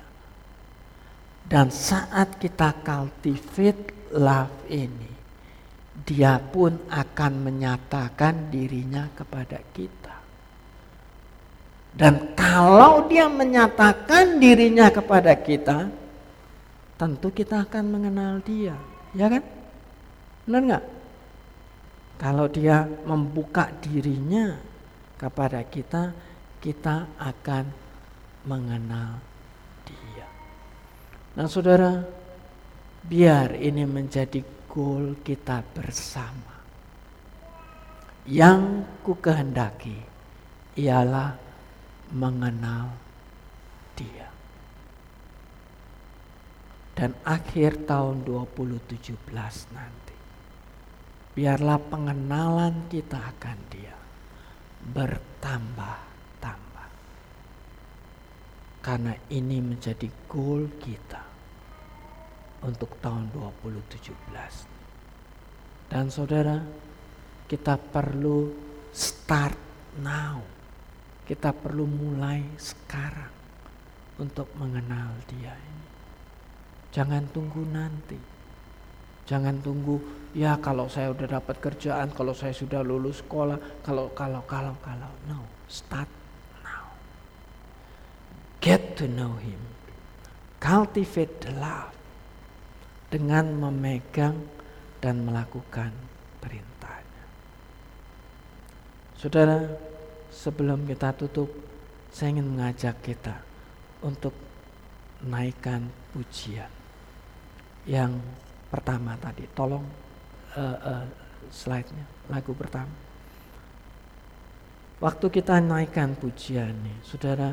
S1: Dan saat kita cultivate love ini, dia pun akan menyatakan dirinya kepada kita. Dan kalau dia menyatakan dirinya kepada kita, tentu kita akan mengenal dia, ya kan? Benar nggak? Kalau dia membuka dirinya kepada kita, kita akan mengenal Nah saudara, biar ini menjadi goal kita bersama. Yang ku kehendaki ialah mengenal dia. Dan akhir tahun 2017 nanti, biarlah pengenalan kita akan dia bertambah karena ini menjadi goal kita untuk tahun 2017. Dan saudara, kita perlu start now. Kita perlu mulai sekarang untuk mengenal dia ini. Jangan tunggu nanti. Jangan tunggu, ya kalau saya udah dapat kerjaan, kalau saya sudah lulus sekolah, kalau, kalau, kalau, kalau. No, start Get to know him. Cultivate the love dengan memegang dan melakukan perintahnya. Saudara, sebelum kita tutup, saya ingin mengajak kita untuk naikkan pujian. Yang pertama tadi, tolong uh, uh, slide-nya, lagu pertama. Waktu kita naikkan pujian nih, saudara,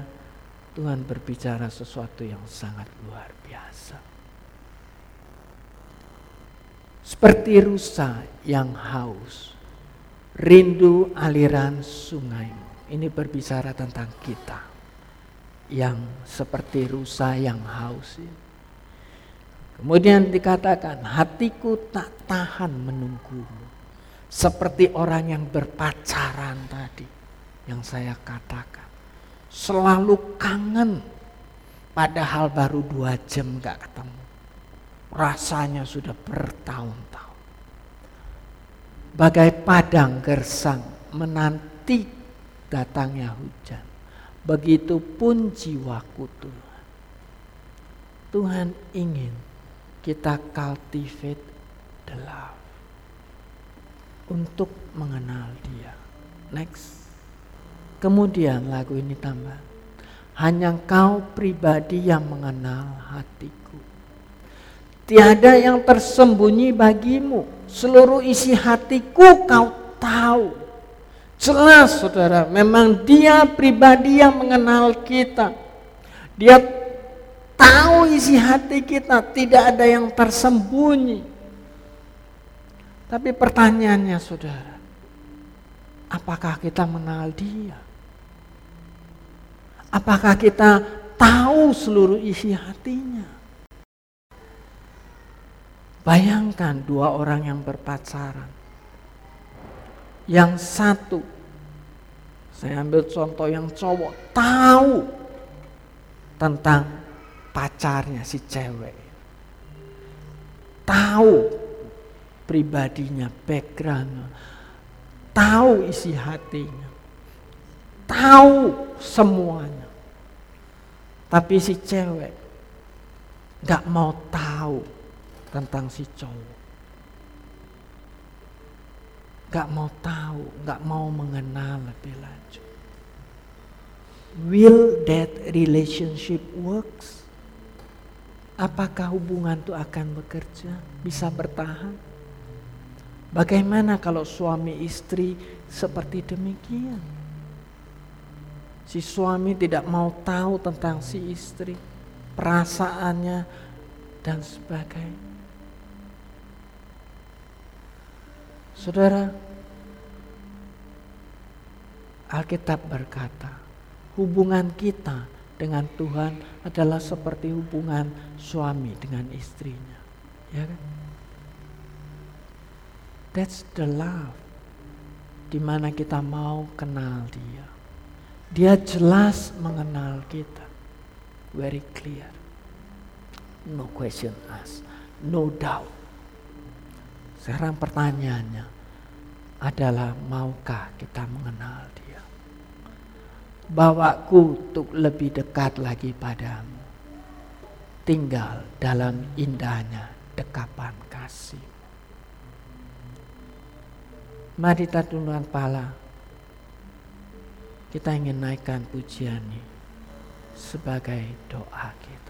S1: Tuhan berbicara sesuatu yang sangat luar biasa. Seperti rusa yang haus, rindu aliran sungai. Ini berbicara tentang kita yang seperti rusa yang haus. Kemudian dikatakan, hatiku tak tahan menunggumu. Seperti orang yang berpacaran tadi, yang saya katakan. Selalu kangen, padahal baru dua jam gak ketemu. Rasanya sudah bertahun-tahun. Bagai padang gersang menanti datangnya hujan. Begitupun jiwaku Tuhan. Tuhan ingin kita cultivate the love untuk mengenal dia. Next. Kemudian lagu ini tambah. Hanya kau pribadi yang mengenal hatiku. Tiada yang tersembunyi bagimu. Seluruh isi hatiku kau tahu. Jelas saudara, memang dia pribadi yang mengenal kita. Dia tahu isi hati kita, tidak ada yang tersembunyi. Tapi pertanyaannya saudara, apakah kita mengenal dia? Apakah kita tahu seluruh isi hatinya? Bayangkan dua orang yang berpacaran. Yang satu, saya ambil contoh yang cowok, tahu tentang pacarnya si cewek. Tahu pribadinya, backgroundnya, tahu isi hatinya, tahu semuanya. Tapi si cewek gak mau tahu tentang si cowok. Gak mau tahu, gak mau mengenal lebih lanjut. Will that relationship works? apakah hubungan itu akan bekerja, bisa bertahan? Bagaimana kalau suami istri seperti demikian? Si suami tidak mau tahu tentang si istri, perasaannya dan sebagainya. Saudara, Alkitab berkata, hubungan kita dengan Tuhan adalah seperti hubungan suami dengan istrinya. Ya kan? That's the love. Di mana kita mau kenal dia. Dia jelas mengenal kita. Very clear. No question asked. No doubt. Sekarang pertanyaannya adalah maukah kita mengenal dia? bawaku untuk lebih dekat lagi padamu. Tinggal dalam indahnya dekapan kasih. Mari kita tundukkan pala. Kita ingin naikkan pujian ini sebagai doa kita.